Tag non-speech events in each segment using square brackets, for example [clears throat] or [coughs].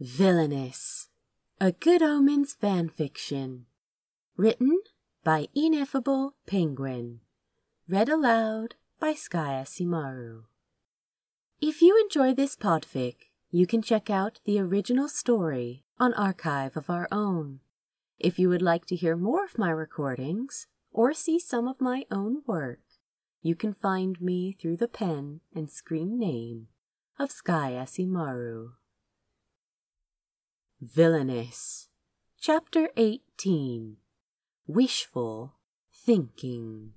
Villainous, a Good Omens fanfiction. Written by Ineffable Penguin. Read aloud by Skaya Simaru. If you enjoy this podfic, you can check out the original story on Archive of Our Own. If you would like to hear more of my recordings or see some of my own work, you can find me through the pen and screen name of Skaya Simaru. Villainous. Chapter 18 Wishful Thinking.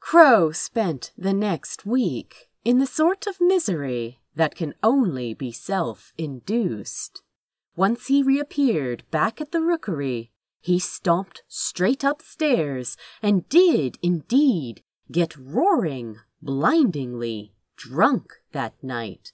Crow spent the next week in the sort of misery that can only be self induced. Once he reappeared back at the rookery, he stomped straight upstairs and did indeed get roaring blindingly drunk that night,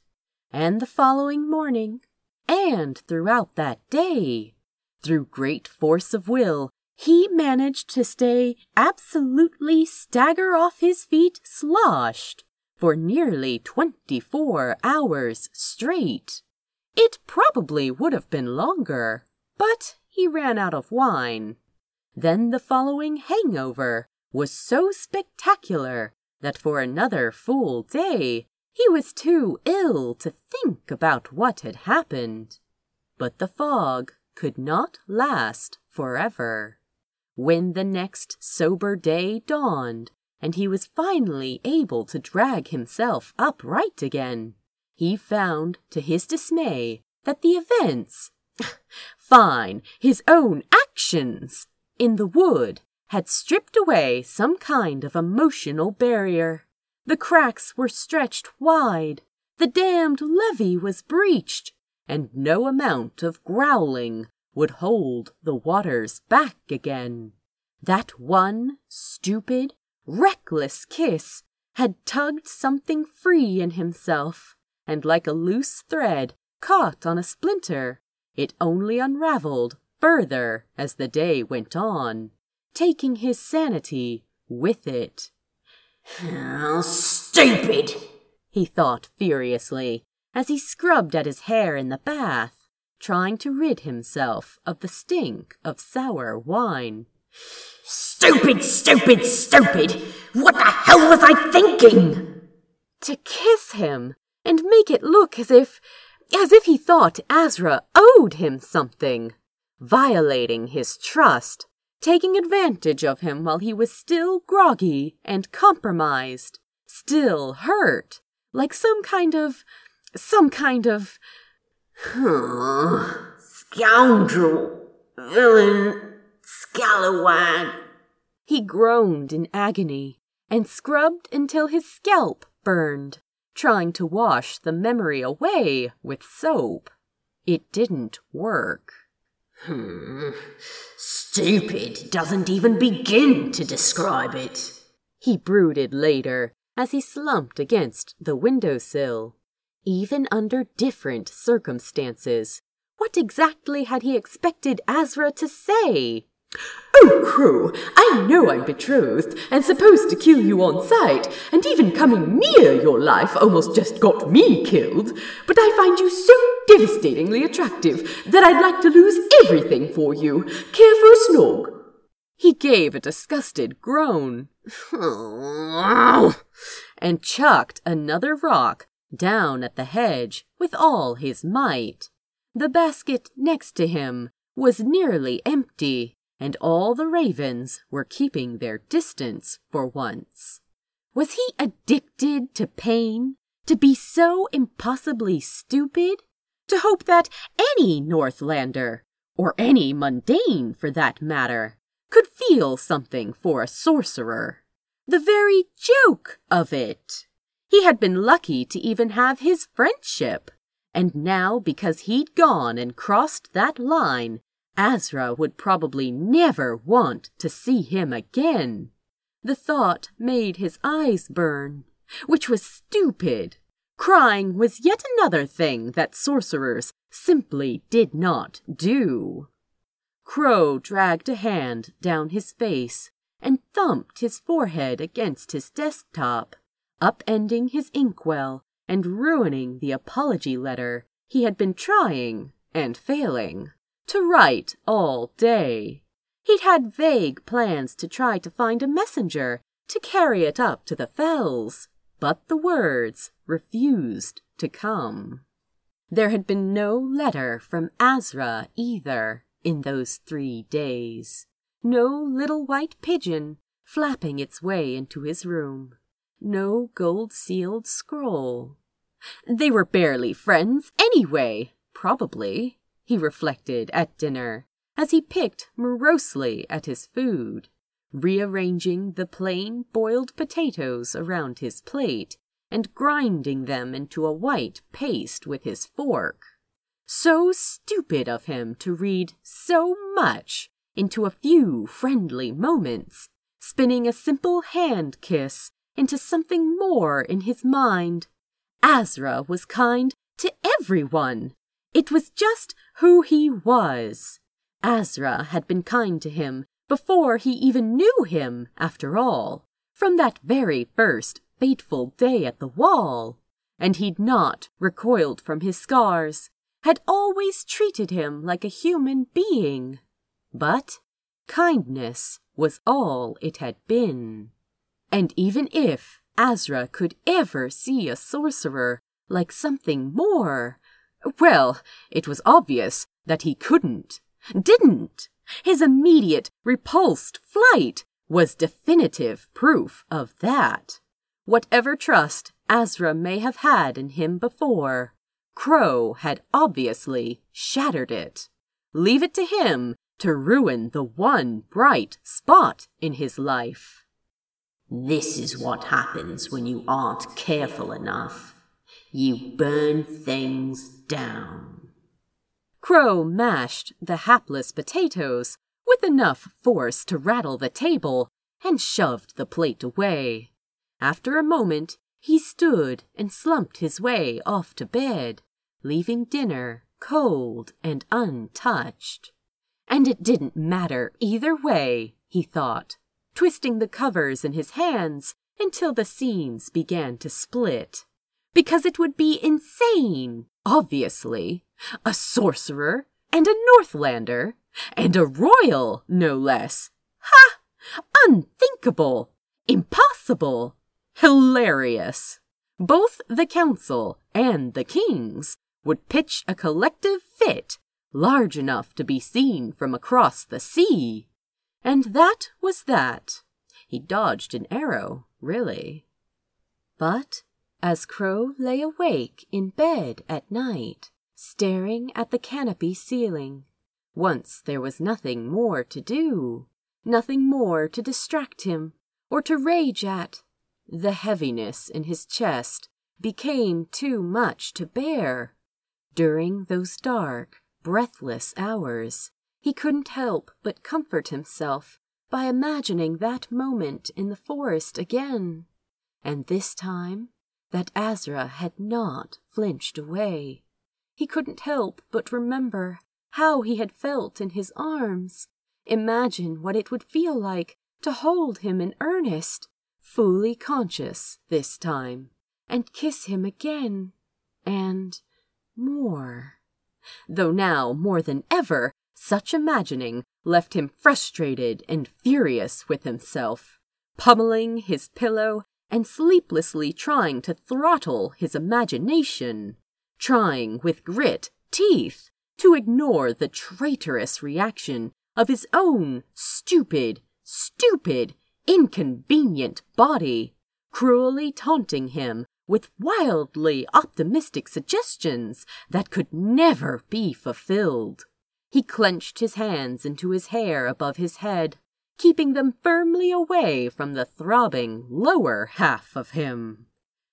and the following morning, and throughout that day. Through great force of will, he managed to stay absolutely stagger off his feet sloshed for nearly twenty four hours straight. It probably would have been longer, but he ran out of wine. Then the following hangover was so spectacular that for another full day he was too ill to think about what had happened. But the fog could not last forever. When the next sober day dawned, and he was finally able to drag himself upright again, he found, to his dismay, that the events, [laughs] fine, his own actions, in the wood had stripped away some kind of emotional barrier. The cracks were stretched wide, the damned levee was breached, and no amount of growling would hold the waters back again. That one stupid, reckless kiss had tugged something free in himself, and like a loose thread caught on a splinter, it only unraveled further as the day went on taking his sanity with it. How stupid! he thought furiously as he scrubbed at his hair in the bath, trying to rid himself of the stink of sour wine. Stupid, stupid, stupid! What the hell was I thinking? To kiss him and make it look as if as if he thought Azra owed him something, violating his trust taking advantage of him while he was still groggy and compromised, still hurt, like some kind of. some kind of. Scoundrel, villain, scalawag. He groaned in agony and scrubbed until his scalp burned, trying to wash the memory away with soap. It didn't work. Hmm. Stupid doesn't even begin to describe it. He brooded later as he slumped against the windowsill. Even under different circumstances, what exactly had he expected Azra to say? Oh, Crow, I know I'm betrothed and supposed to kill you on sight, and even coming near your life almost just got me killed, but I find you so devastatingly attractive that I'd like to lose everything for you. Care for a snog? He gave a disgusted groan [laughs] and chucked another rock down at the hedge with all his might. The basket next to him was nearly empty, and all the ravens were keeping their distance for once. Was he addicted to pain? To be so impossibly stupid? To hope that any Northlander, or any mundane for that matter, could feel something for a sorcerer? The very joke of it! He had been lucky to even have his friendship, and now because he'd gone and crossed that line, Azra would probably never want to see him again. The thought made his eyes burn, which was stupid. Crying was yet another thing that sorcerers simply did not do. Crow dragged a hand down his face and thumped his forehead against his desktop, upending his inkwell and ruining the apology letter he had been trying, and failing, to write all day. He'd had vague plans to try to find a messenger to carry it up to the fells, but the words refused to come. There had been no letter from Azra either in those three days. No little white pigeon flapping its way into his room. No gold sealed scroll. They were barely friends anyway, probably, he reflected at dinner as he picked morosely at his food, rearranging the plain boiled potatoes around his plate and grinding them into a white paste with his fork. So stupid of him to read so much into a few friendly moments, spinning a simple hand kiss into something more in his mind. Azra was kind to everyone. It was just who he was. Azra had been kind to him before he even knew him, after all, from that very first fateful day at the wall. And he'd not recoiled from his scars, had always treated him like a human being. But kindness was all it had been. And even if Azra could ever see a sorcerer like something more, well, it was obvious that he couldn't, didn't. His immediate, repulsed flight was definitive proof of that. Whatever trust Azra may have had in him before, Crow had obviously shattered it. Leave it to him to ruin the one bright spot in his life. This is what happens when you aren't careful enough. You burn things down. Crow mashed the hapless potatoes with enough force to rattle the table and shoved the plate away. After a moment, he stood and slumped his way off to bed, leaving dinner cold and untouched. And it didn't matter either way, he thought, twisting the covers in his hands until the seams began to split. Because it would be insane, obviously. A sorcerer and a Northlander and a royal, no less. Ha! Unthinkable! Impossible! Hilarious! Both the council and the kings would pitch a collective fit large enough to be seen from across the sea. And that was that. He dodged an arrow, really. But as Crow lay awake in bed at night, staring at the canopy ceiling, once there was nothing more to do, nothing more to distract him or to rage at. The heaviness in his chest became too much to bear. During those dark, breathless hours, he couldn't help but comfort himself by imagining that moment in the forest again, and this time that Azra had not flinched away. He couldn't help but remember how he had felt in his arms, imagine what it would feel like to hold him in earnest, fully conscious this time, and kiss him again, and more. Though now, more than ever, such imagining left him frustrated and furious with himself, pummeling his pillow and sleeplessly trying to throttle his imagination, trying with grit teeth to ignore the traitorous reaction of his own stupid, stupid, inconvenient body, cruelly taunting him with wildly optimistic suggestions that could never be fulfilled. He clenched his hands into his hair above his head, keeping them firmly away from the throbbing lower half of him.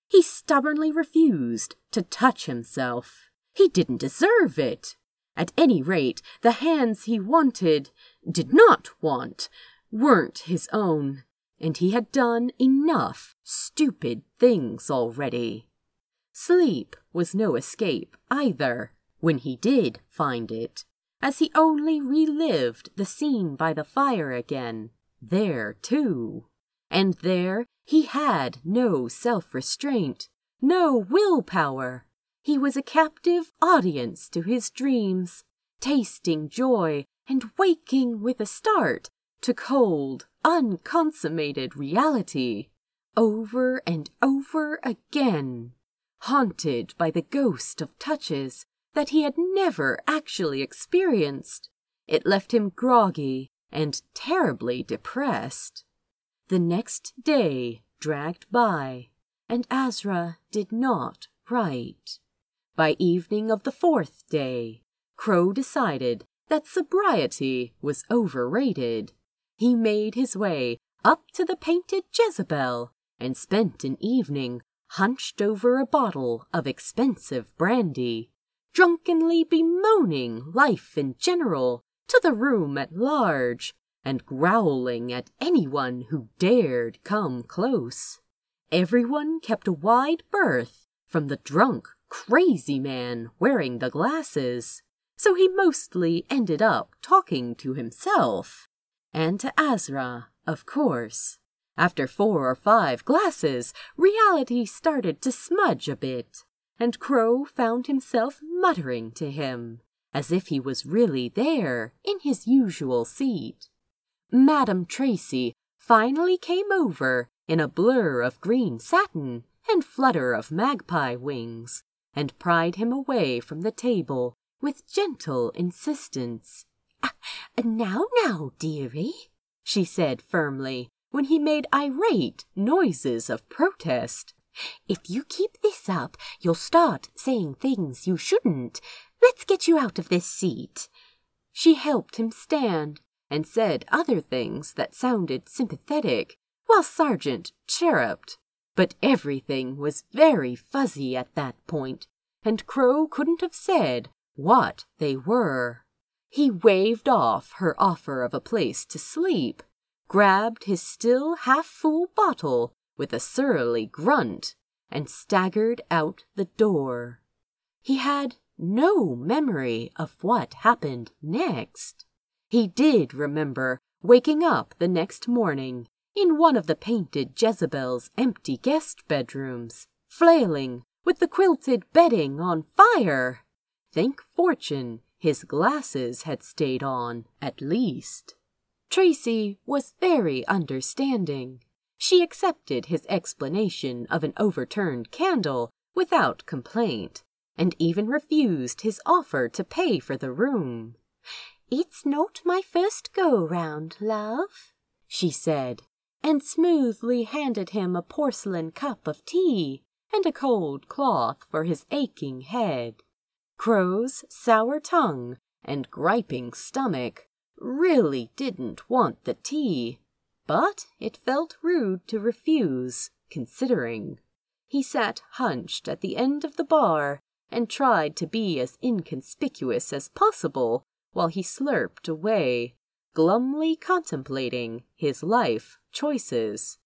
He stubbornly refused to touch himself. He didn't deserve it. At any rate, the hands he wanted, did not want, weren't his own, and he had done enough stupid things already. Sleep was no escape either, when he did find it as he only relived the scene by the fire again, there too. And there he had no self restraint, no willpower. He was a captive audience to his dreams, tasting joy and waking with a start to cold, unconsummated reality over and over again, haunted by the ghost of touches that he had never actually experienced. It left him groggy and terribly depressed. The next day dragged by, and Azra did not write. By evening of the fourth day, Crow decided that sobriety was overrated. He made his way up to the painted Jezebel and spent an evening hunched over a bottle of expensive brandy, drunkenly bemoaning life in general to the room at large, and growling at anyone who dared come close. Everyone kept a wide berth from the drunk, crazy man wearing the glasses, so he mostly ended up talking to himself, and to Azra, of course. After four or five glasses, reality started to smudge a bit, and Crow found himself muttering to him, as if he was really there in his usual seat. Madame Tracy finally came over in a blur of green satin and flutter of magpie wings, and pried him away from the table with gentle insistence. Ah, now, now, dearie, she said firmly, when he made irate noises of protest. If you keep this up, you'll start saying things you shouldn't. Let's get you out of this seat. She helped him stand and said other things that sounded sympathetic, while Sergeant chirruped. But everything was very fuzzy at that point, and Crow couldn't have said what they were. He waved off her offer of a place to sleep grabbed his still half full bottle with a surly grunt, and staggered out the door. He had no memory of what happened next. He did remember waking up the next morning in one of the painted Jezebel's empty guest bedrooms, flailing with the quilted bedding on fire. Thank fortune his glasses had stayed on, at least. Tracy was very understanding. She accepted his explanation of an overturned candle without complaint, and even refused his offer to pay for the room. It's not my first go round, love, she said, and smoothly handed him a porcelain cup of tea and a cold cloth for his aching head. Crow's sour tongue and griping stomach really didn't want the tea, but it felt rude to refuse, considering. He sat hunched at the end of the bar and tried to be as inconspicuous as possible while he slurped away, glumly contemplating his life choices.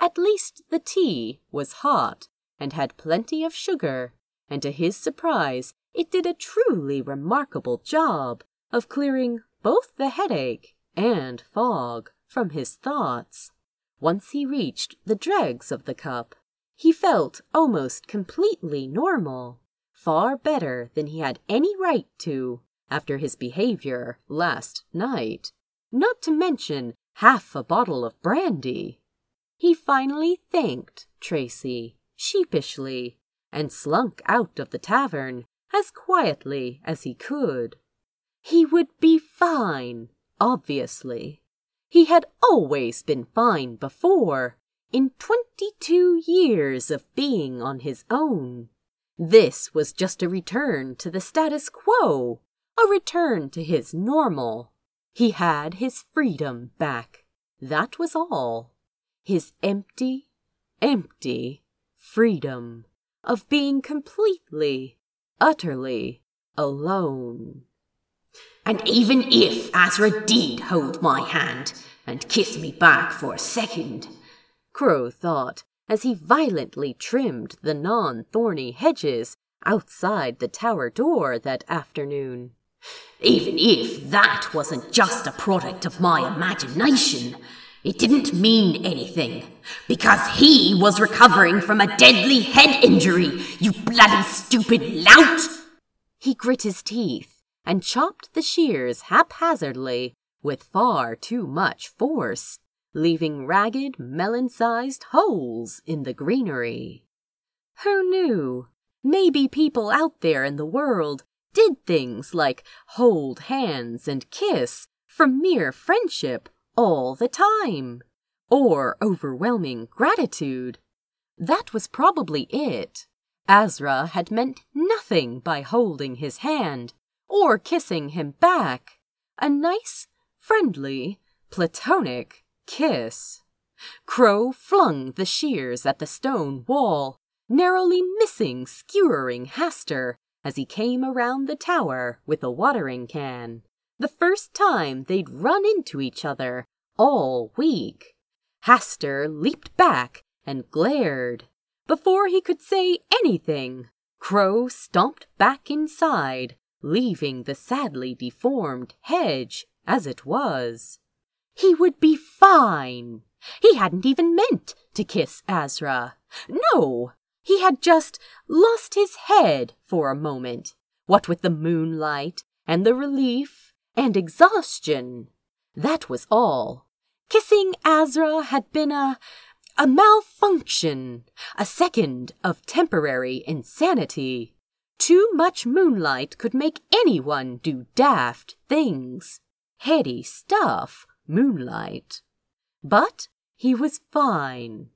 At least the tea was hot and had plenty of sugar, and to his surprise, it did a truly remarkable job of clearing both the headache and fog from his thoughts. Once he reached the dregs of the cup, he felt almost completely normal, far better than he had any right to after his behavior last night, not to mention half a bottle of brandy. He finally thanked Tracy sheepishly and slunk out of the tavern as quietly as he could. He would be fine, obviously. He had always been fine before, in twenty-two years of being on his own. This was just a return to the status quo, a return to his normal. He had his freedom back. That was all. His empty, empty freedom of being completely, utterly alone. And even if Azra did hold my hand and kiss me back for a second, Crow thought as he violently trimmed the non thorny hedges outside the tower door that afternoon. Even if that wasn't just a product of my imagination, It didn't mean anything. Because he was recovering from a deadly head injury, you bloody stupid lout! He grit his teeth and chopped the shears haphazardly with far too much force, leaving ragged, melon sized holes in the greenery. Who knew? Maybe people out there in the world did things like hold hands and kiss from mere friendship all the time, or overwhelming gratitude. That was probably it. Azra had meant nothing by holding his hand or kissing him back. A nice, friendly, platonic kiss. Crow flung the shears at the stone wall, narrowly missing skewering Hastur as he came around the tower with a watering can. The first time they'd run into each other all week. Hastur leaped back and glared. Before he could say anything, Crow stomped back inside, leaving the sadly deformed hedge as it was. He would be fine. He hadn't even meant to kiss Azra. No, he had just lost his head for a moment, what with the moonlight and the relief and exhaustion. That was all. Kissing Azra had been a a malfunction, a second of temporary insanity. Too much moonlight could make anyone do daft things. Heady stuff, moonlight. But he was fine.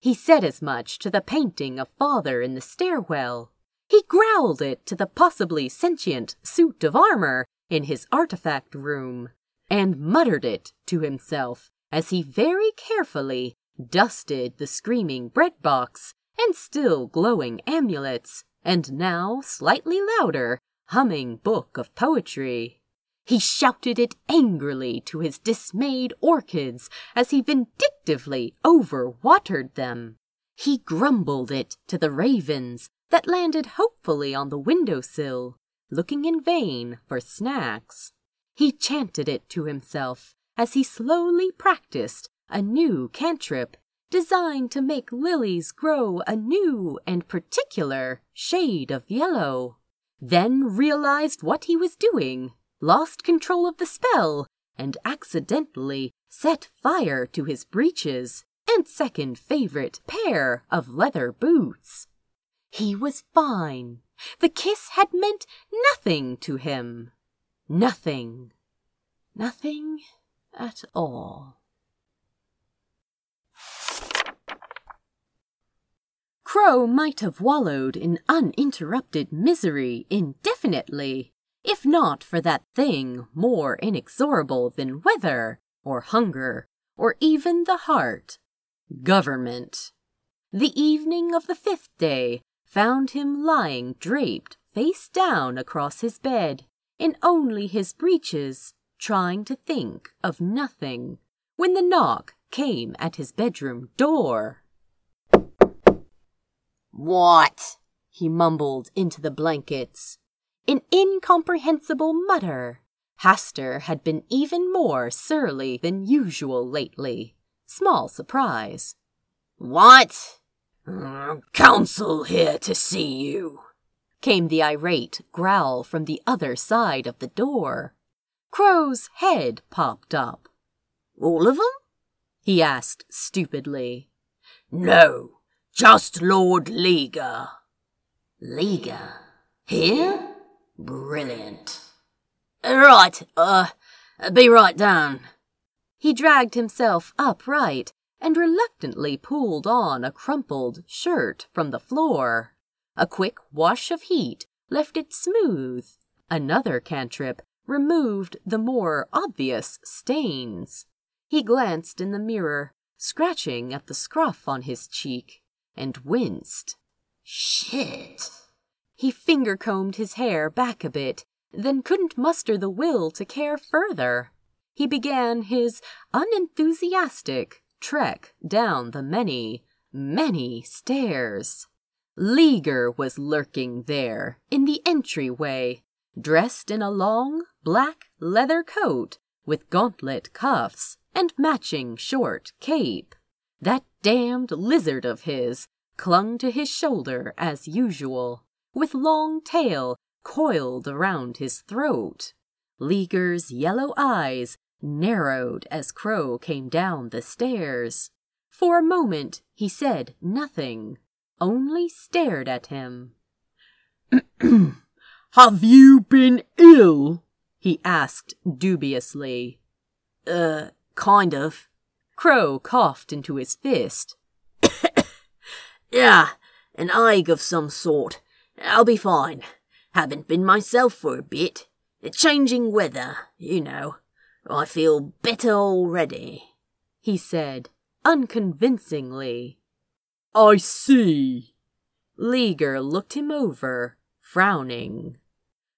He said as much to the painting of father in the stairwell. He growled it to the possibly sentient suit of armor in his artifact room, and muttered it to himself as he very carefully dusted the screaming bread box and still glowing amulets, and now slightly louder, humming book of poetry. He shouted it angrily to his dismayed orchids as he vindictively overwatered them. He grumbled it to the ravens that landed hopefully on the window sill, looking in vain for snacks. He chanted it to himself as he slowly practiced a new cantrip designed to make lilies grow a new and particular shade of yellow. Then realized what he was doing lost control of the spell, and accidentally set fire to his breeches and second favorite pair of leather boots. He was fine. The kiss had meant nothing to him. Nothing. Nothing at all. Crow might have wallowed in uninterrupted misery indefinitely if not for that thing more inexorable than weather, or hunger, or even the heart government. The evening of the fifth day found him lying draped face down across his bed, in only his breeches, trying to think of nothing, when the knock came at his bedroom door. What? he mumbled into the blankets an incomprehensible mutter. Hastur had been even more surly than usual lately. Small surprise. What? Council here to see you, came the irate growl from the other side of the door. Crow's head popped up. All of them? he asked stupidly. No, just Lord Ligur. Ligur? Here? Brilliant. Right, uh, be right down. He dragged himself upright and reluctantly pulled on a crumpled shirt from the floor. A quick wash of heat left it smooth. Another cantrip removed the more obvious stains. He glanced in the mirror, scratching at the scruff on his cheek, and winced. Shit. He finger combed his hair back a bit, then couldn't muster the will to care further. He began his unenthusiastic trek down the many, many stairs. Ligur was lurking there in the entryway, dressed in a long black leather coat with gauntlet cuffs and matching short cape. That damned lizard of his clung to his shoulder as usual, with long tail coiled around his throat. Ligur's yellow eyes narrowed as Crow came down the stairs. For a moment he said nothing, only stared at him. [clears throat] Have you been ill? he asked dubiously. Uh, kind of. Crow coughed into his fist. [coughs] yeah, an ague of some sort. I'll be fine. Haven't been myself for a bit. Changing weather, you know. I feel better already, he said, unconvincingly. I see. Ligur looked him over, frowning.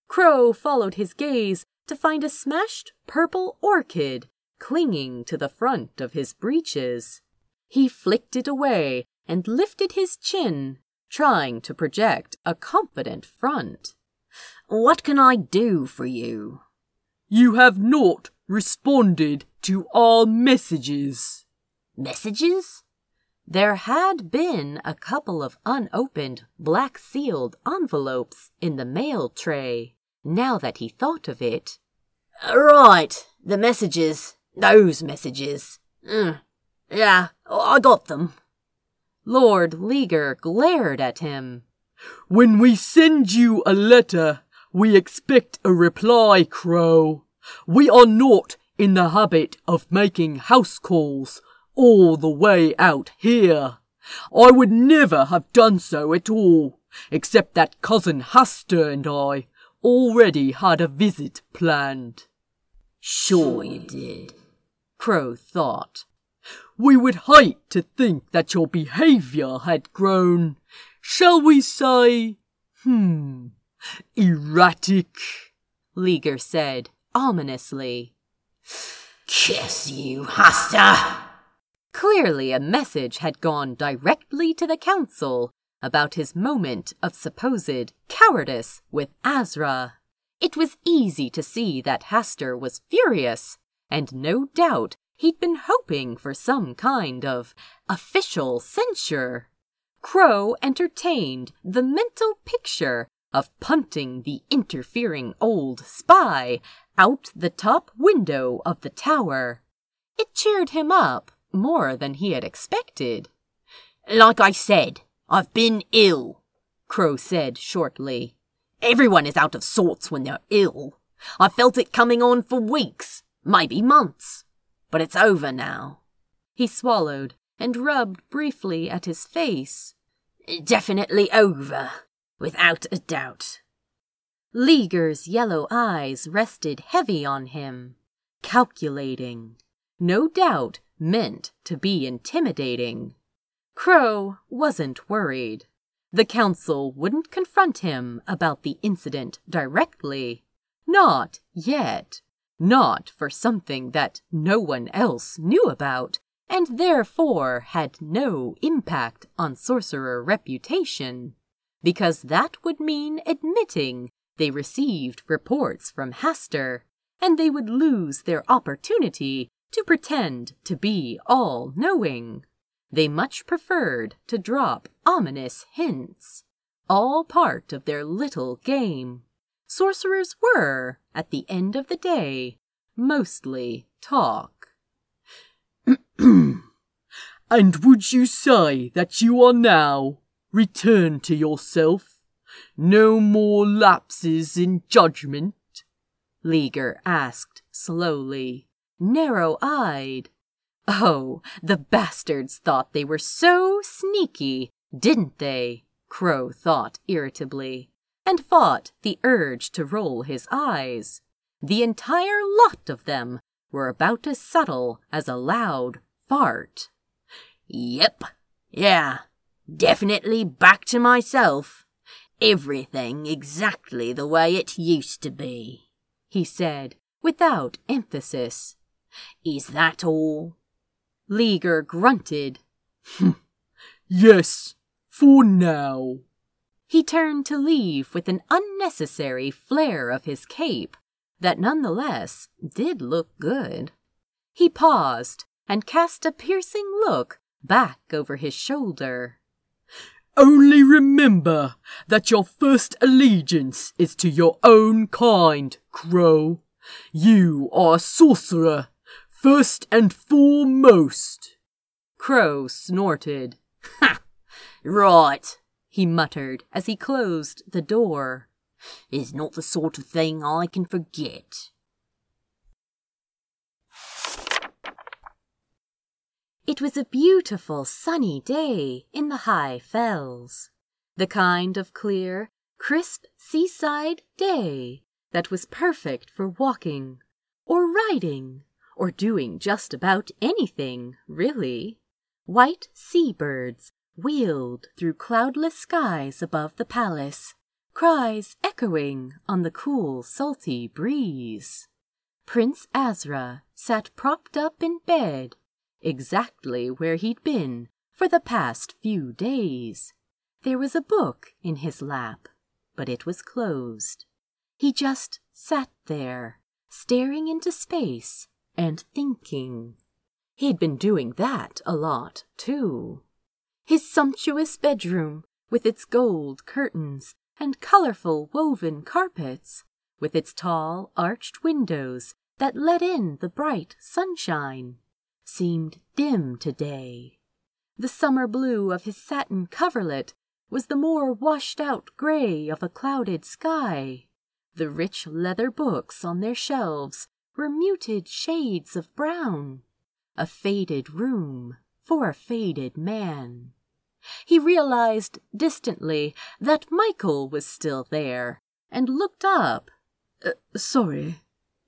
Crow followed his gaze to find a smashed purple orchid clinging to the front of his breeches. He flicked it away and lifted his chin, trying to project a confident front. What can I do for you? You have not responded to our messages. Messages? There had been a couple of unopened, black sealed envelopes in the mail tray, now that he thought of it. Right, the messages. Those messages. Mm. Yeah, I got them. Lord Ligur glared at him. When we send you a letter, we expect a reply, Crow. We are not in the habit of making house calls all the way out here. I would never have done so at all, except that cousin Hastur and I already had a visit planned. Sure you did. Crow thought. We would hate to think that your behavior had grown, shall we say, hmm, erratic, Ligur said ominously. Kiss you, Hastur! Clearly a message had gone directly to the council about his moment of supposed cowardice with Azra. It was easy to see that Hastur was furious and no doubt he'd been hoping for some kind of official censure. Crow entertained the mental picture of punting the interfering old spy out the top window of the tower. It cheered him up more than he had expected. Like I said, I've been ill, Crow said shortly. Everyone is out of sorts when they're ill. I felt it coming on for weeks, maybe months. But it's over now. He swallowed and rubbed briefly at his face. Definitely over, without a doubt. Ligur's yellow eyes rested heavy on him, calculating, no doubt meant to be intimidating. Crow wasn't worried. The council wouldn't confront him about the incident directly. Not yet. Not for something that no one else knew about, and therefore had no impact on sorcerer reputation. Because that would mean admitting they received reports from Hastur, and they would lose their opportunity to pretend to be all knowing. They much preferred to drop ominous hints, all part of their little game. Sorcerers were, at the end of the day, mostly talk. [clears throat] and would you say that you are now returned to yourself? No more lapses in judgment? Ligur asked slowly, narrow eyed. Oh, the bastards thought they were so sneaky, didn't they? Crow thought irritably and fought the urge to roll his eyes. The entire lot of them were about as subtle as a loud fart. Yep, yeah, definitely back to myself. Everything exactly the way it used to be, he said without emphasis. Is that all? Ligur grunted. [laughs] yes, for now. He turned to leave with an unnecessary flare of his cape that nonetheless did look good. He paused and cast a piercing look back over his shoulder. Only remember that your first allegiance is to your own kind, Crow. You are a sorcerer, first and foremost. Crow snorted. [laughs] Ha! Right, he muttered as he closed the door. Is not the sort of thing I can forget. It was a beautiful sunny day in the high fells. The kind of clear, crisp seaside day that was perfect for walking or riding or doing just about anything, really. White seabirds wheeled through cloudless skies above the palace, cries echoing on the cool, salty breeze. Prince Azra sat propped up in bed, exactly where he'd been for the past few days. There was a book in his lap, but it was closed. He just sat there, staring into space and thinking. He'd been doing that a lot, too. His sumptuous bedroom, with its gold curtains and colorful woven carpets, with its tall arched windows that let in the bright sunshine, seemed dim today. The summer blue of his satin coverlet was the more washed out gray of a clouded sky. The rich leather books on their shelves were muted shades of brown. A faded room for a faded man. He realized distantly that Michael was still there and looked up. Uh, sorry,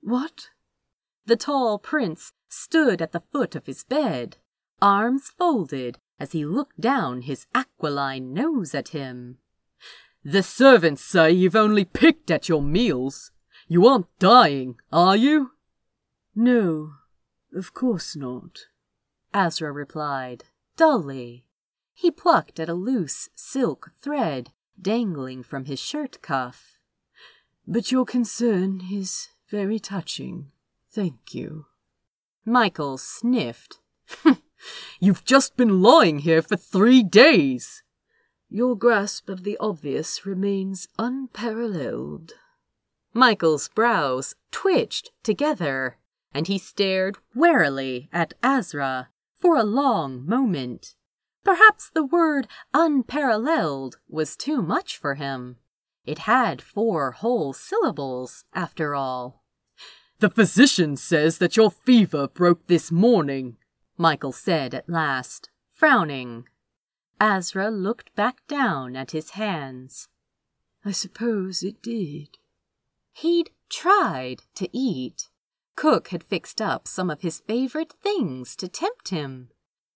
what? The tall prince stood at the foot of his bed, arms folded as he looked down his aquiline nose at him. The servants say you've only picked at your meals. You aren't dying, are you? No, of course not, Azra replied, dully. He plucked at a loose silk thread dangling from his shirt cuff. But your concern is very touching. Thank you. Michael sniffed. [laughs] You've just been lying here for three days. Your grasp of the obvious remains unparalleled. Michael's brows twitched together and he stared warily at Azra for a long moment. Perhaps the word unparalleled was too much for him. It had four whole syllables, after all. The physician says that your fever broke this morning, Michael said at last, frowning. Azra looked back down at his hands. I suppose it did. He'd tried to eat. Cook had fixed up some of his favorite things to tempt him.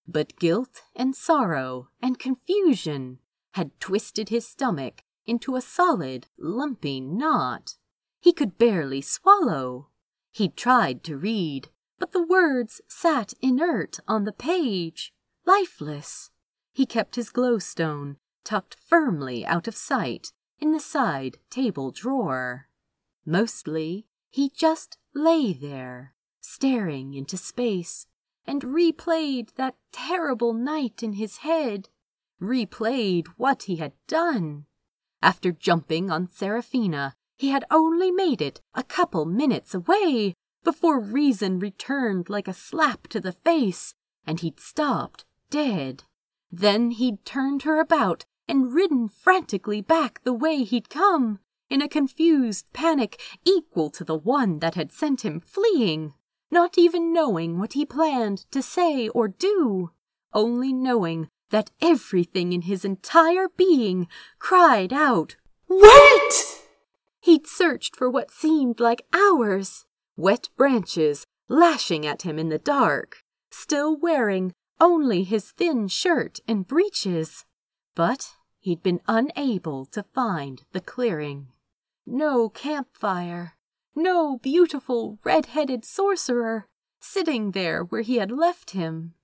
But guilt and sorrow and confusion had twisted his stomach into a solid, lumpy knot. He could barely swallow. He'd tried to read, but the words sat inert on the page, lifeless. He kept his glowstone tucked firmly out of sight in the side table drawer. Mostly, he just lay there, staring into space, and replayed that terrible night in his head, replayed what he had done. After jumping on Seraphina, he had only made it a couple minutes away before reason returned like a slap to the face, and he'd stopped dead. Then he'd turned her about and ridden frantically back the way he'd come, in a confused panic equal to the one that had sent him fleeing, not even knowing what he planned to say or do, only knowing that everything in his entire being cried out, Wait! He'd searched for what seemed like hours, wet branches lashing at him in the dark, still wearing only his thin shirt and breeches. But he'd been unable to find the clearing. No campfire, no beautiful red-headed sorcerer sitting there where he had left him.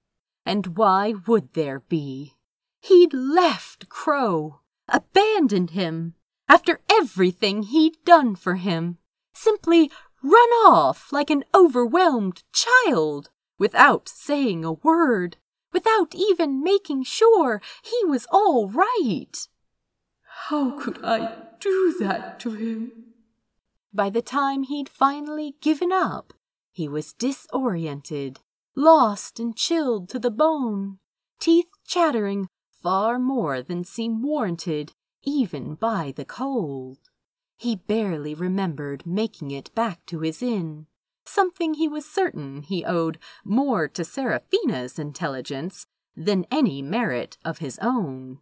And why would there be? He'd left Crow, abandoned him, after everything he'd done for him, simply run off like an overwhelmed child without saying a word, without even making sure he was all right. How could I do that to him? By the time he'd finally given up, he was disoriented, lost and chilled to the bone, teeth chattering far more than seemed warranted even by the cold. He barely remembered making it back to his inn, something he was certain he owed more to Seraphina's intelligence than any merit of his own.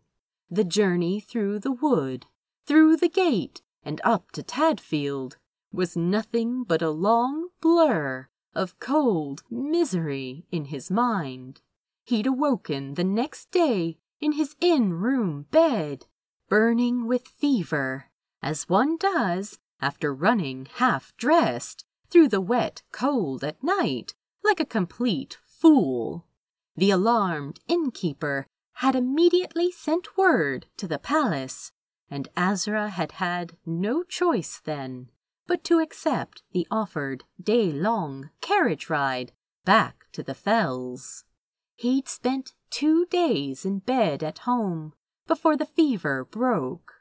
The journey through the wood, through the gate, and up to Tadfield was nothing but a long blur of cold misery in his mind. He'd awoken the next day in his inn room bed, burning with fever, as one does after running half dressed through the wet cold at night like a complete fool. The alarmed innkeeper had immediately sent word to the palace, and Azra had had no choice then but to accept the offered day long carriage ride back to the fells. He'd spent two days in bed at home before the fever broke.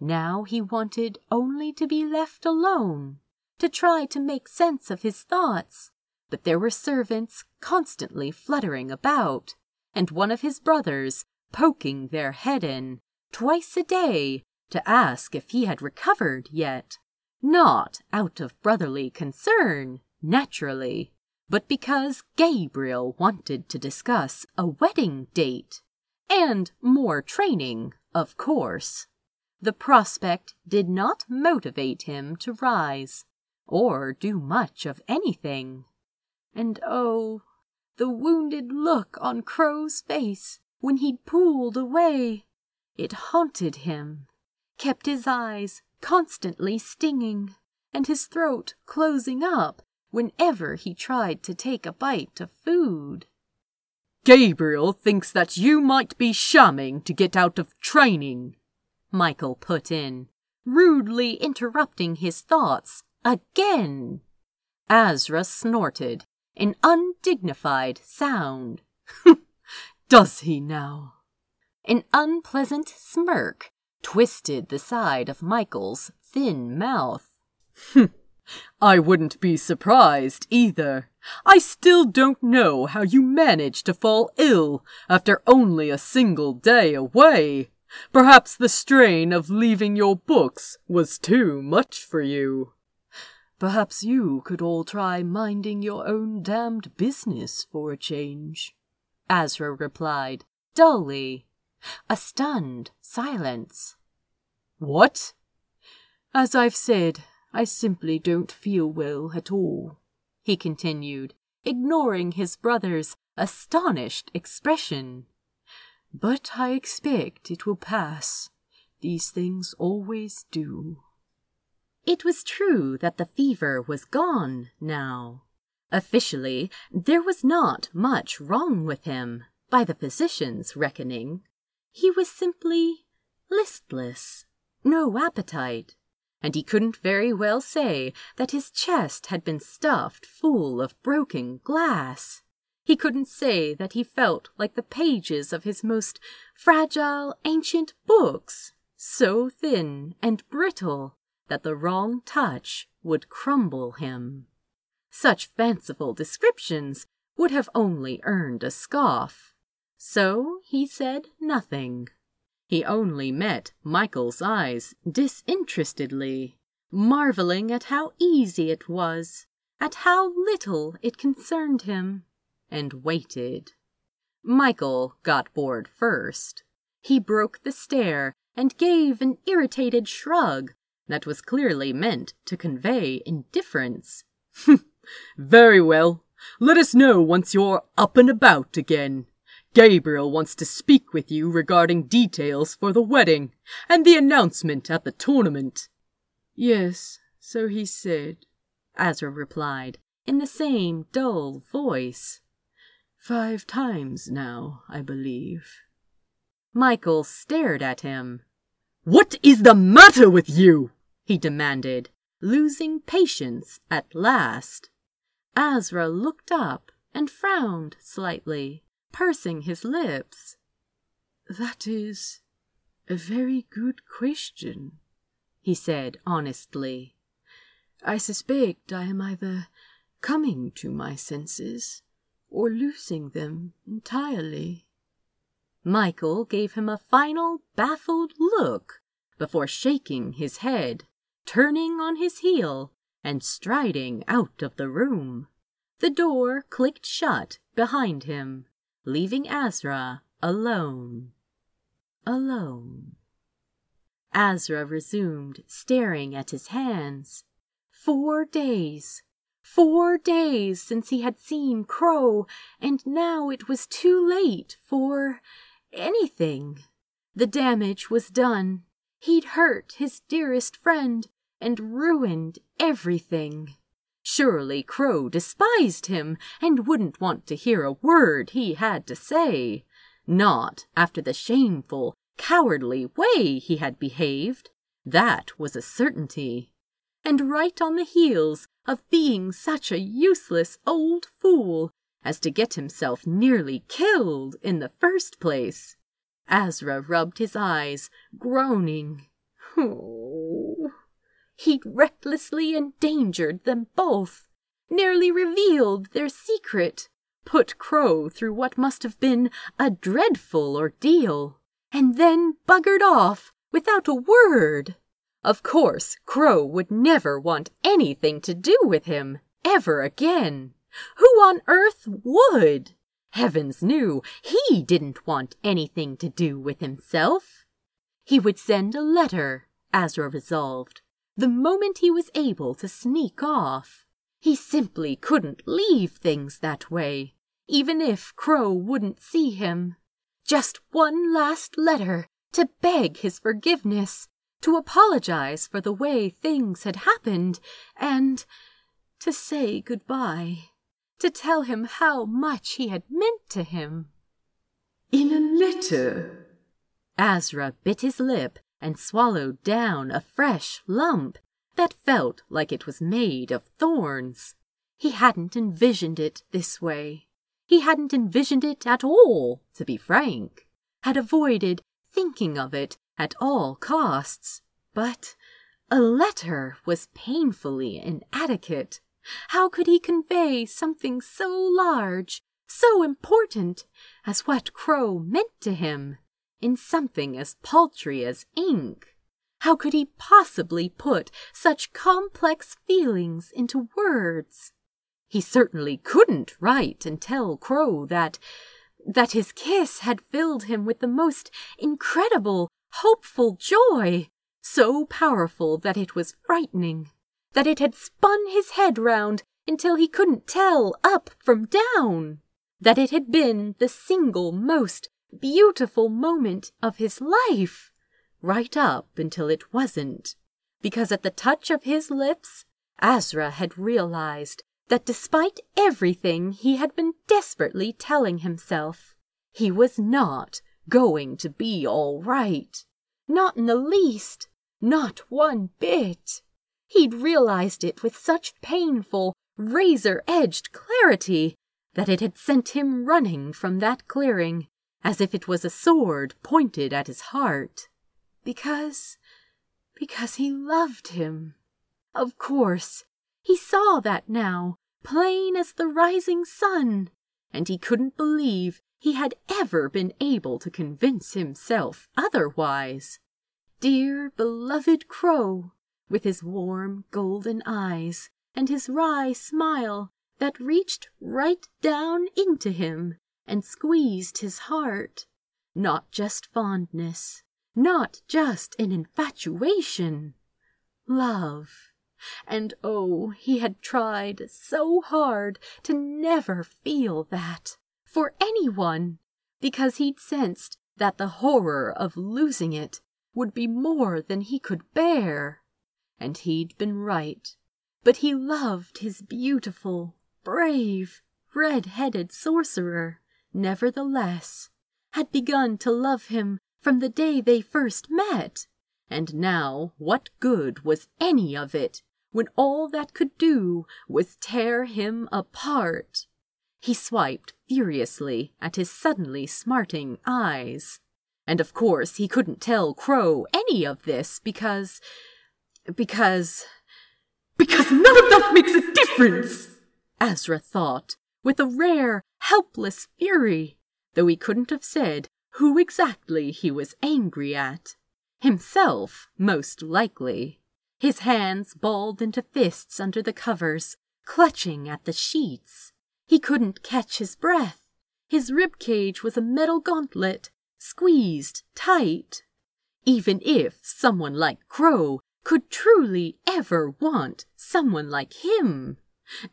Now he wanted only to be left alone, to try to make sense of his thoughts. But there were servants constantly fluttering about, and one of his brothers poking their head in twice a day to ask if he had recovered yet not out of brotherly concern, naturally, but because Gabriel wanted to discuss a wedding date. And more training, of course. The prospect did not motivate him to rise, or do much of anything. And oh, the wounded look on Crow's face when he'd pulled away. It haunted him, kept his eyes constantly stinging, and his throat closing up whenever he tried to take a bite of food. Gabriel thinks that you might be shamming to get out of training, Michael put in, rudely interrupting his thoughts again. Azra snorted, an undignified sound. [laughs] Does he now? An unpleasant smirk twisted the side of Michael's thin mouth. [laughs] I wouldn't be surprised either. I still don't know how you managed to fall ill after only a single day away. Perhaps the strain of leaving your books was too much for you. Perhaps you could all try minding your own damned business for a change, Azra replied, dully. A stunned silence. What? As I've said, I simply don't feel well at all, he continued, ignoring his brother's astonished expression. But I expect it will pass. These things always do. It was true that the fever was gone now. Officially, there was not much wrong with him, by the physician's reckoning. He was simply listless, no appetite, and he couldn't very well say that his chest had been stuffed full of broken glass. He couldn't say that he felt like the pages of his most fragile ancient books, so thin and brittle that the wrong touch would crumble him. Such fanciful descriptions would have only earned a scoff. So he said nothing. He only met Michael's eyes disinterestedly, marveling at how easy it was, at how little it concerned him, and waited. Michael got bored first. He broke the stare and gave an irritated shrug that was clearly meant to convey indifference. [laughs] Very well. Let us know once you're up and about again. Gabriel wants to speak with you regarding details for the wedding and the announcement at the tournament. Yes, so he said, Azra replied in the same dull voice. Five times now, I believe. Michael stared at him. What is the matter with you? he demanded, losing patience at last. Azra looked up and frowned slightly, pursing his lips. That is a very good question, he said honestly. I suspect I am either coming to my senses or losing them entirely. Michael gave him a final baffled look before shaking his head, turning on his heel, and striding out of the room. The door clicked shut behind him, leaving Azra alone. Alone. Azra resumed staring at his hands. Four days. Four days since he had seen Crow, and now it was too late for anything. The damage was done. He'd hurt his dearest friend and ruined everything. Surely Crow despised him and wouldn't want to hear a word he had to say. Not after the shameful, cowardly way he had behaved. That was a certainty. And right on the heels of being such a useless old fool as to get himself nearly killed in the first place. Azra rubbed his eyes, groaning. Oh, he'd recklessly endangered them both, nearly revealed their secret, put Crow through what must have been a dreadful ordeal, and then buggered off without a word. Of course, Crow would never want anything to do with him, ever again. Who on earth would? Heavens knew he didn't want anything to do with himself. He would send a letter, Azra resolved, the moment he was able to sneak off. He simply couldn't leave things that way, even if Crow wouldn't see him. Just one last letter to beg his forgiveness, to apologize for the way things had happened, and to say goodbye to tell him how much he had meant to him. In a letter? Azra bit his lip and swallowed down a fresh lump that felt like it was made of thorns. He hadn't envisioned it this way. He hadn't envisioned it at all, to be frank, had avoided thinking of it at all costs. But a letter was painfully inadequate. How could he convey something so large, so important, as what Crow meant to him, in something as paltry as ink? How could he possibly put such complex feelings into words? He certainly couldn't write and tell Crow that that his kiss had filled him with the most incredible, hopeful joy, so powerful that it was frightening that it had spun his head round until he couldn't tell up from down, that it had been the single most beautiful moment of his life, right up until it wasn't, because at the touch of his lips, Azra had realized that despite everything he had been desperately telling himself, he was not going to be all right. Not in the least. Not one bit. He'd realized it with such painful, razor edged clarity that it had sent him running from that clearing as if it was a sword pointed at his heart. Because. because he loved him. Of course, he saw that now, plain as the rising sun, and he couldn't believe he had ever been able to convince himself otherwise. Dear beloved Crow, with his warm golden eyes and his wry smile that reached right down into him and squeezed his heart. Not just fondness, not just an infatuation. Love. And oh, he had tried so hard to never feel that for anyone, because he'd sensed that the horror of losing it would be more than he could bear and he'd been right. But he loved his beautiful, brave, red-headed sorcerer, nevertheless, had begun to love him from the day they first met. And now what good was any of it when all that could do was tear him apart? He swiped furiously at his suddenly smarting eyes. And of course he couldn't tell Crow any of this because. Because. Because none of that makes a difference! Azra thought, with a rare, helpless fury, though he couldn't have said who exactly he was angry at. Himself, most likely. His hands balled into fists under the covers, clutching at the sheets. He couldn't catch his breath. His rib cage was a metal gauntlet, squeezed tight. Even if someone like Crow could truly ever want someone like him.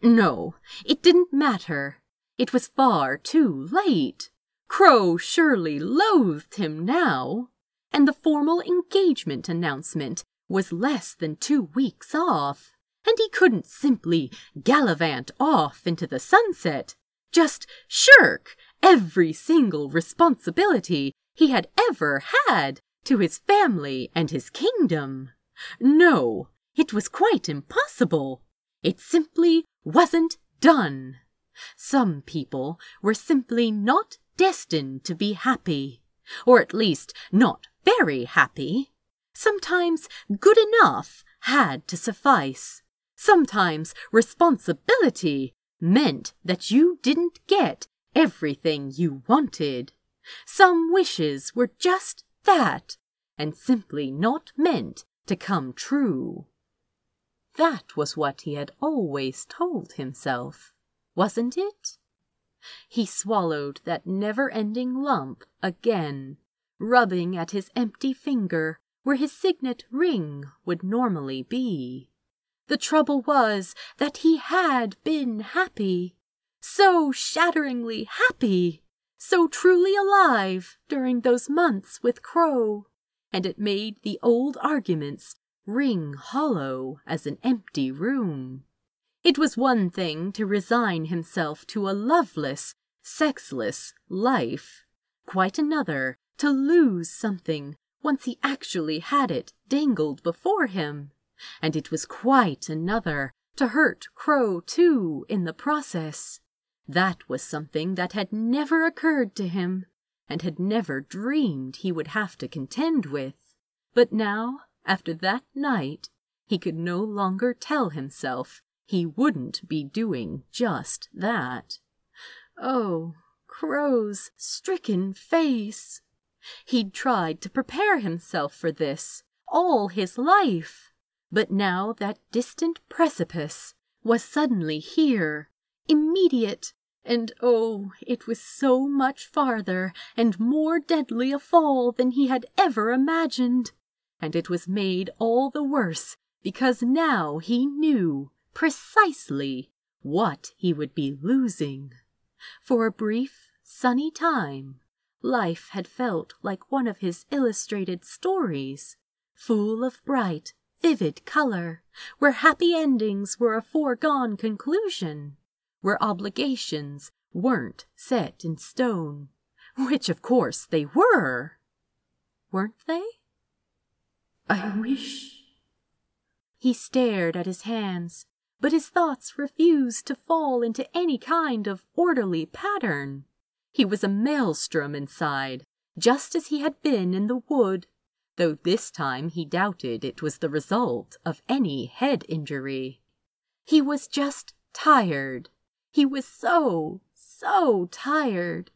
No, it didn't matter. It was far too late. Crow surely loathed him now. And the formal engagement announcement was less than two weeks off. And he couldn't simply gallivant off into the sunset, just shirk every single responsibility he had ever had to his family and his kingdom. No, it was quite impossible. It simply wasn't done. Some people were simply not destined to be happy, or at least not very happy. Sometimes good enough had to suffice. Sometimes responsibility meant that you didn't get everything you wanted. Some wishes were just that, and simply not meant to come true. That was what he had always told himself, wasn't it? He swallowed that never ending lump again, rubbing at his empty finger where his signet ring would normally be. The trouble was that he had been happy, so shatteringly happy, so truly alive during those months with Crow, and it made the old arguments ring hollow as an empty room. It was one thing to resign himself to a loveless, sexless life, quite another to lose something once he actually had it dangled before him, and it was quite another to hurt Crow too in the process. That was something that had never occurred to him, and had never dreamed he would have to contend with. But now after that night, he could no longer tell himself he wouldn't be doing just that. Oh, Crow's stricken face! He'd tried to prepare himself for this all his life, but now that distant precipice was suddenly here, immediate, and oh, it was so much farther and more deadly a fall than he had ever imagined and it was made all the worse because now he knew precisely what he would be losing. For a brief, sunny time, life had felt like one of his illustrated stories, full of bright, vivid color, where happy endings were a foregone conclusion, where obligations weren't set in stone, which of course they were. Weren't they? I wish. He stared at his hands, but his thoughts refused to fall into any kind of orderly pattern. He was a maelstrom inside, just as he had been in the wood, though this time he doubted it was the result of any head injury. He was just tired. He was so, so tired.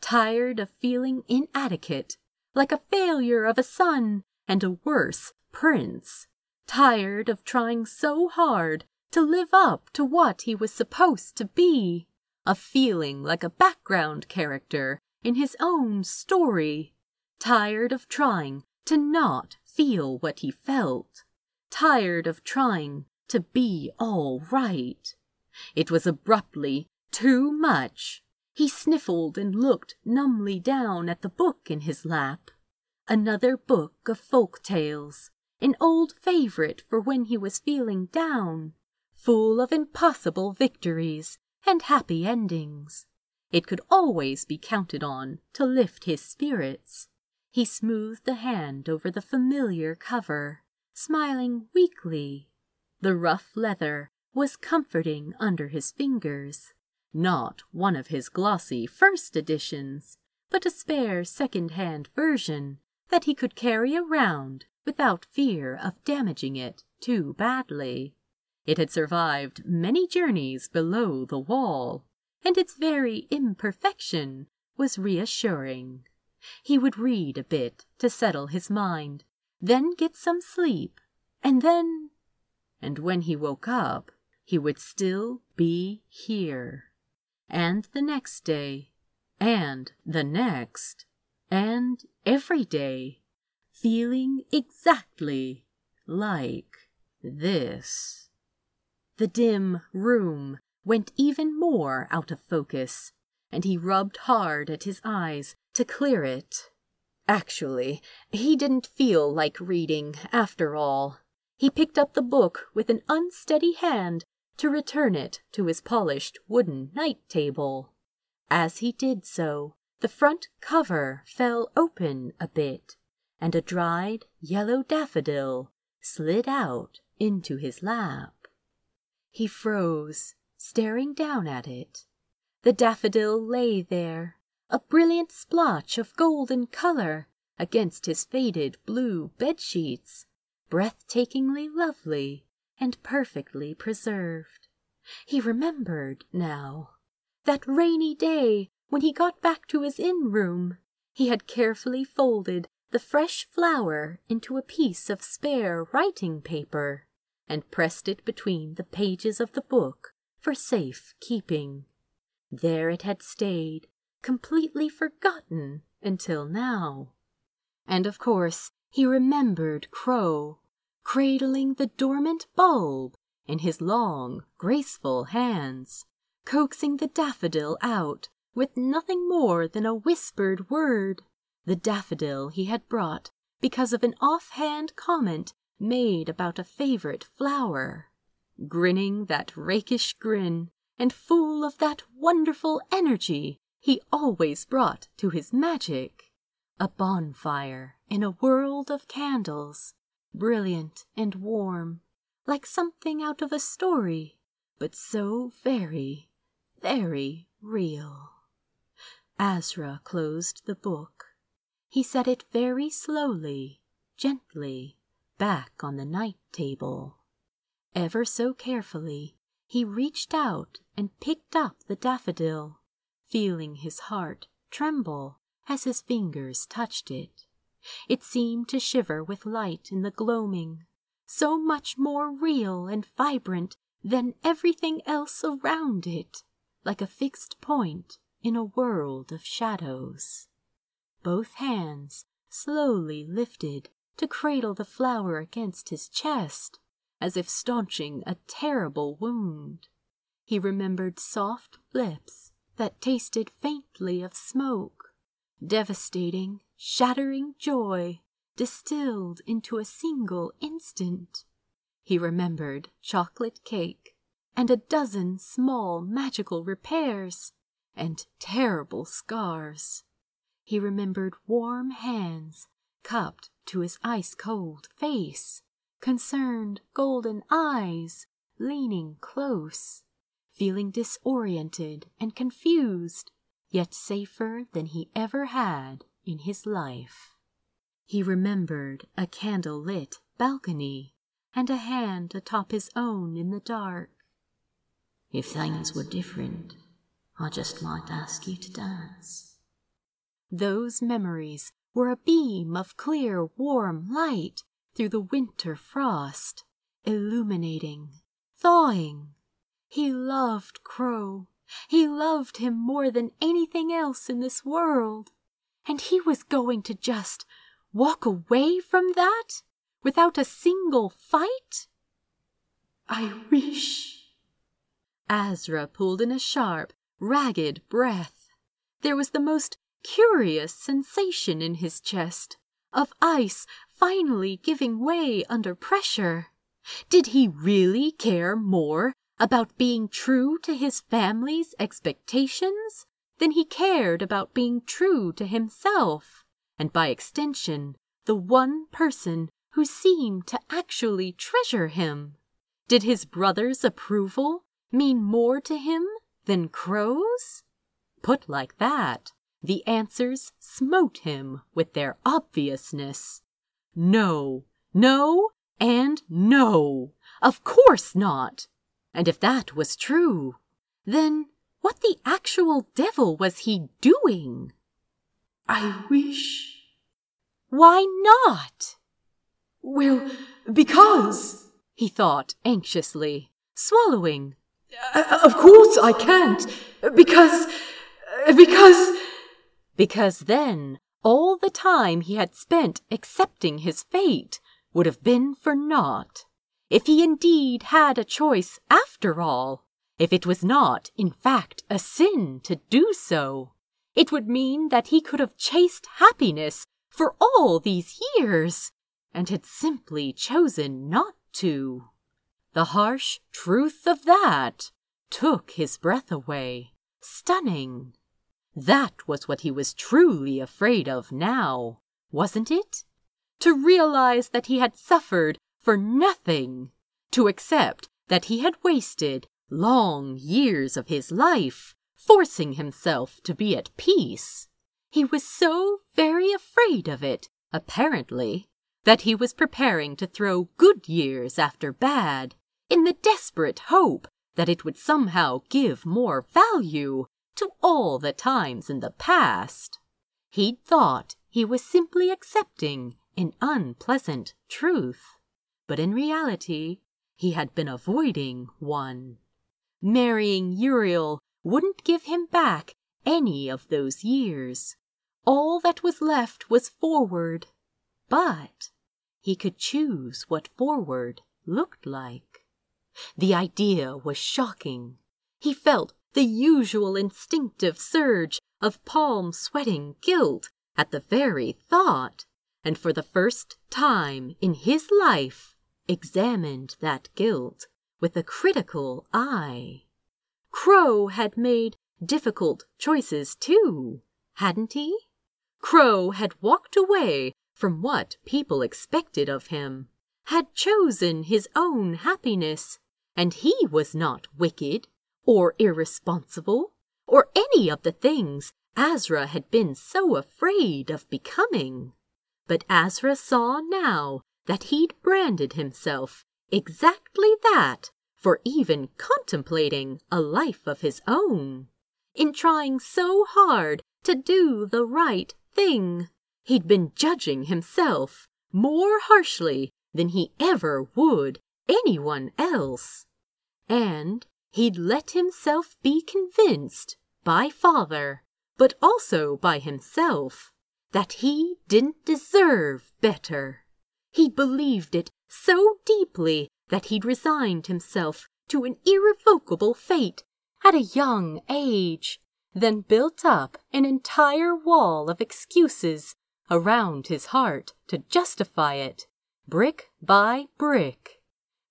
Tired of feeling inadequate, like a failure of a son and a worse prince, tired of trying so hard to live up to what he was supposed to be, of feeling like a background character in his own story, tired of trying to not feel what he felt, tired of trying to be all right. It was abruptly too much. He sniffled and looked numbly down at the book in his lap another book of folk tales, an old favorite for when he was feeling down, full of impossible victories and happy endings. It could always be counted on to lift his spirits. He smoothed the hand over the familiar cover, smiling weakly. The rough leather was comforting under his fingers. Not one of his glossy first editions, but a spare second-hand version that he could carry around without fear of damaging it too badly. It had survived many journeys below the wall, and its very imperfection was reassuring. He would read a bit to settle his mind, then get some sleep, and then... And when he woke up, he would still be here. And the next day, and the next, and every day, feeling exactly like this. The dim room went even more out of focus, and he rubbed hard at his eyes to clear it. Actually, he didn't feel like reading after all. He picked up the book with an unsteady hand to return it to his polished wooden night table. As he did so, the front cover fell open a bit, and a dried yellow daffodil slid out into his lap. He froze, staring down at it. The daffodil lay there, a brilliant splotch of golden color against his faded blue bed sheets, breathtakingly lovely and perfectly preserved. He remembered now. That rainy day when he got back to his inn room, he had carefully folded the fresh flower into a piece of spare writing paper and pressed it between the pages of the book for safe keeping. There it had stayed, completely forgotten until now. And of course he remembered Crow cradling the dormant bulb in his long, graceful hands, coaxing the daffodil out with nothing more than a whispered word, the daffodil he had brought because of an offhand comment made about a favorite flower, grinning that rakish grin and full of that wonderful energy he always brought to his magic, a bonfire in a world of candles brilliant and warm, like something out of a story, but so very, very real. Azra closed the book. He set it very slowly, gently, back on the night table. Ever so carefully, he reached out and picked up the daffodil, feeling his heart tremble as his fingers touched it. It seemed to shiver with light in the gloaming, so much more real and vibrant than everything else around it, like a fixed point in a world of shadows. Both hands slowly lifted to cradle the flower against his chest, as if staunching a terrible wound. He remembered soft lips that tasted faintly of smoke, devastating shattering joy distilled into a single instant. He remembered chocolate cake and a dozen small magical repairs and terrible scars. He remembered warm hands cupped to his ice cold face, concerned golden eyes leaning close, feeling disoriented and confused, yet safer than he ever had in his life. He remembered a candle-lit balcony and a hand atop his own in the dark. If things were different, I just might ask you to dance. Those memories were a beam of clear, warm light through the winter frost, illuminating, thawing. He loved Crow. He loved him more than anything else in this world. And he was going to just walk away from that without a single fight? I wish. Azra pulled in a sharp, ragged breath. There was the most curious sensation in his chest of ice finally giving way under pressure. Did he really care more about being true to his family's expectations then he cared about being true to himself, and by extension, the one person who seemed to actually treasure him. Did his brother's approval mean more to him than Crow's? Put like that, the answers smote him with their obviousness. No, no, and no. Of course not. And if that was true, then what the actual devil was he doing? I wish. Why not? Well, because. He thought anxiously, swallowing. Uh, of course I can't. Because. Because. Because then all the time he had spent accepting his fate would have been for naught. If he indeed had a choice after all, if it was not, in fact, a sin to do so, it would mean that he could have chased happiness for all these years and had simply chosen not to. The harsh truth of that took his breath away, stunning. That was what he was truly afraid of now, wasn't it? To realize that he had suffered for nothing, to accept that he had wasted long years of his life forcing himself to be at peace. He was so very afraid of it, apparently, that he was preparing to throw good years after bad, in the desperate hope that it would somehow give more value to all the times in the past. He'd thought he was simply accepting an unpleasant truth, but in reality, he had been avoiding one. Marrying Uriel wouldn't give him back any of those years. All that was left was forward, but he could choose what forward looked like. The idea was shocking. He felt the usual instinctive surge of palm sweating guilt at the very thought, and for the first time in his life examined that guilt with a critical eye. Crow had made difficult choices too, hadn't he? Crow had walked away from what people expected of him, had chosen his own happiness, and he was not wicked or irresponsible, or any of the things Azra had been so afraid of becoming. But Azra saw now that he'd branded himself exactly that for even contemplating a life of his own. In trying so hard to do the right thing, he'd been judging himself more harshly than he ever would anyone else. And He'd let himself be convinced by father, but also by himself, that he didn't deserve better. He believed it so deeply that he'd resigned himself to an irrevocable fate at a young age, then built up an entire wall of excuses around his heart to justify it, brick by brick,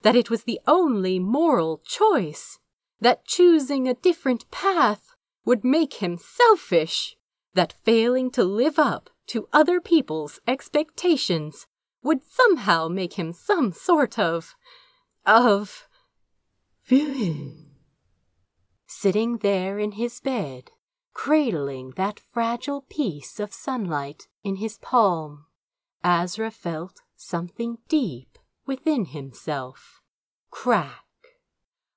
that it was the only moral choice that choosing a different path would make him selfish, that failing to live up to other people's expectations would somehow make him some sort of. of. villain. Sitting there in his bed, cradling that fragile piece of sunlight in his palm, Azra felt something deep within himself crack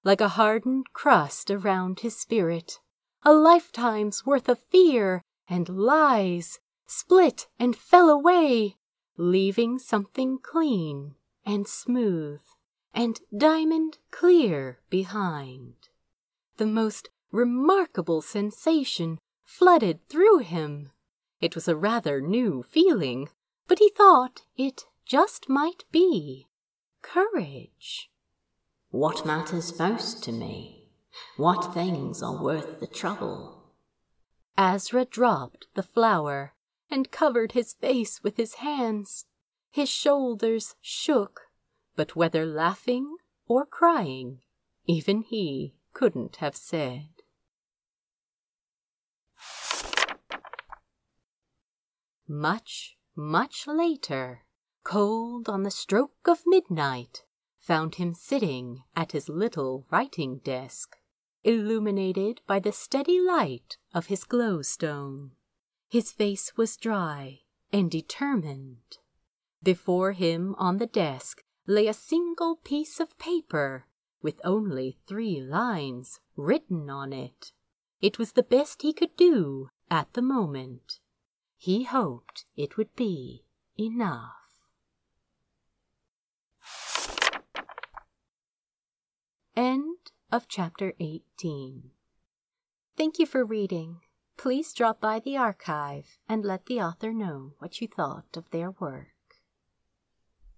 like a hardened crust around his spirit. A lifetime's worth of fear and lies split and fell away, leaving something clean and smooth and diamond clear behind. The most remarkable sensation flooded through him. It was a rather new feeling, but he thought it just might be courage. What matters most to me? What things are worth the trouble? Azra dropped the flower and covered his face with his hands. His shoulders shook, but whether laughing or crying, even he couldn't have said. Much, much later, cold on the stroke of midnight, found him sitting at his little writing desk. illuminated by the steady light of his glowstone. His face was dry and determined. Before him on the desk lay a single piece of paper with only three lines written on it. It was the best he could do at the moment. He hoped it would be enough. End of chapter 18. Thank you for reading. Please drop by the archive and let the author know what you thought of their work.